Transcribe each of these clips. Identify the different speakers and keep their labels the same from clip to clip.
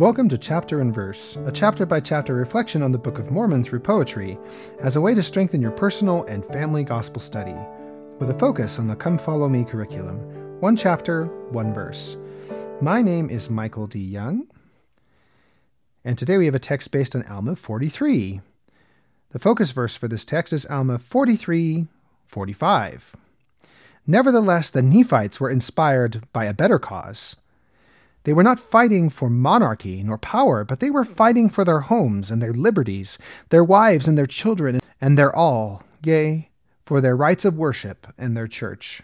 Speaker 1: Welcome to Chapter and Verse, a chapter by chapter reflection on the Book of Mormon through poetry, as a way to strengthen your personal and family gospel study, with a focus on the Come Follow Me curriculum. One chapter, one verse. My name is Michael D. Young, and today we have a text based on Alma 43. The focus verse for this text is Alma 43 45. Nevertheless, the Nephites were inspired by a better cause. They were not fighting for monarchy nor power, but they were fighting for their homes and their liberties, their wives and their children, and their all, yea, for their rights of worship and their church.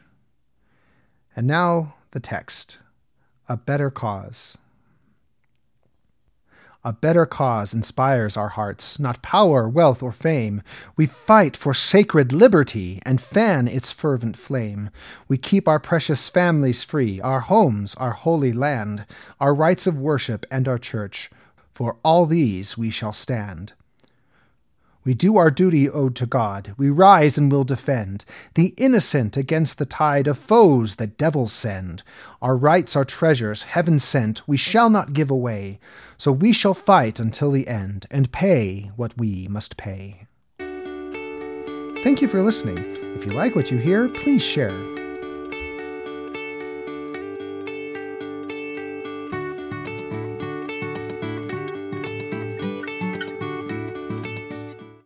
Speaker 1: And now the text a better cause. A better cause inspires our hearts, not power, wealth, or fame. We fight for sacred liberty and fan its fervent flame. We keep our precious families free, our homes, our holy land, our rights of worship, and our church. For all these we shall stand. We do our duty owed to God. We rise and will defend the innocent against the tide of foes that devils send. Our rights are treasures, heaven sent, we shall not give away. So we shall fight until the end and pay what we must pay. Thank you for listening. If you like what you hear, please share.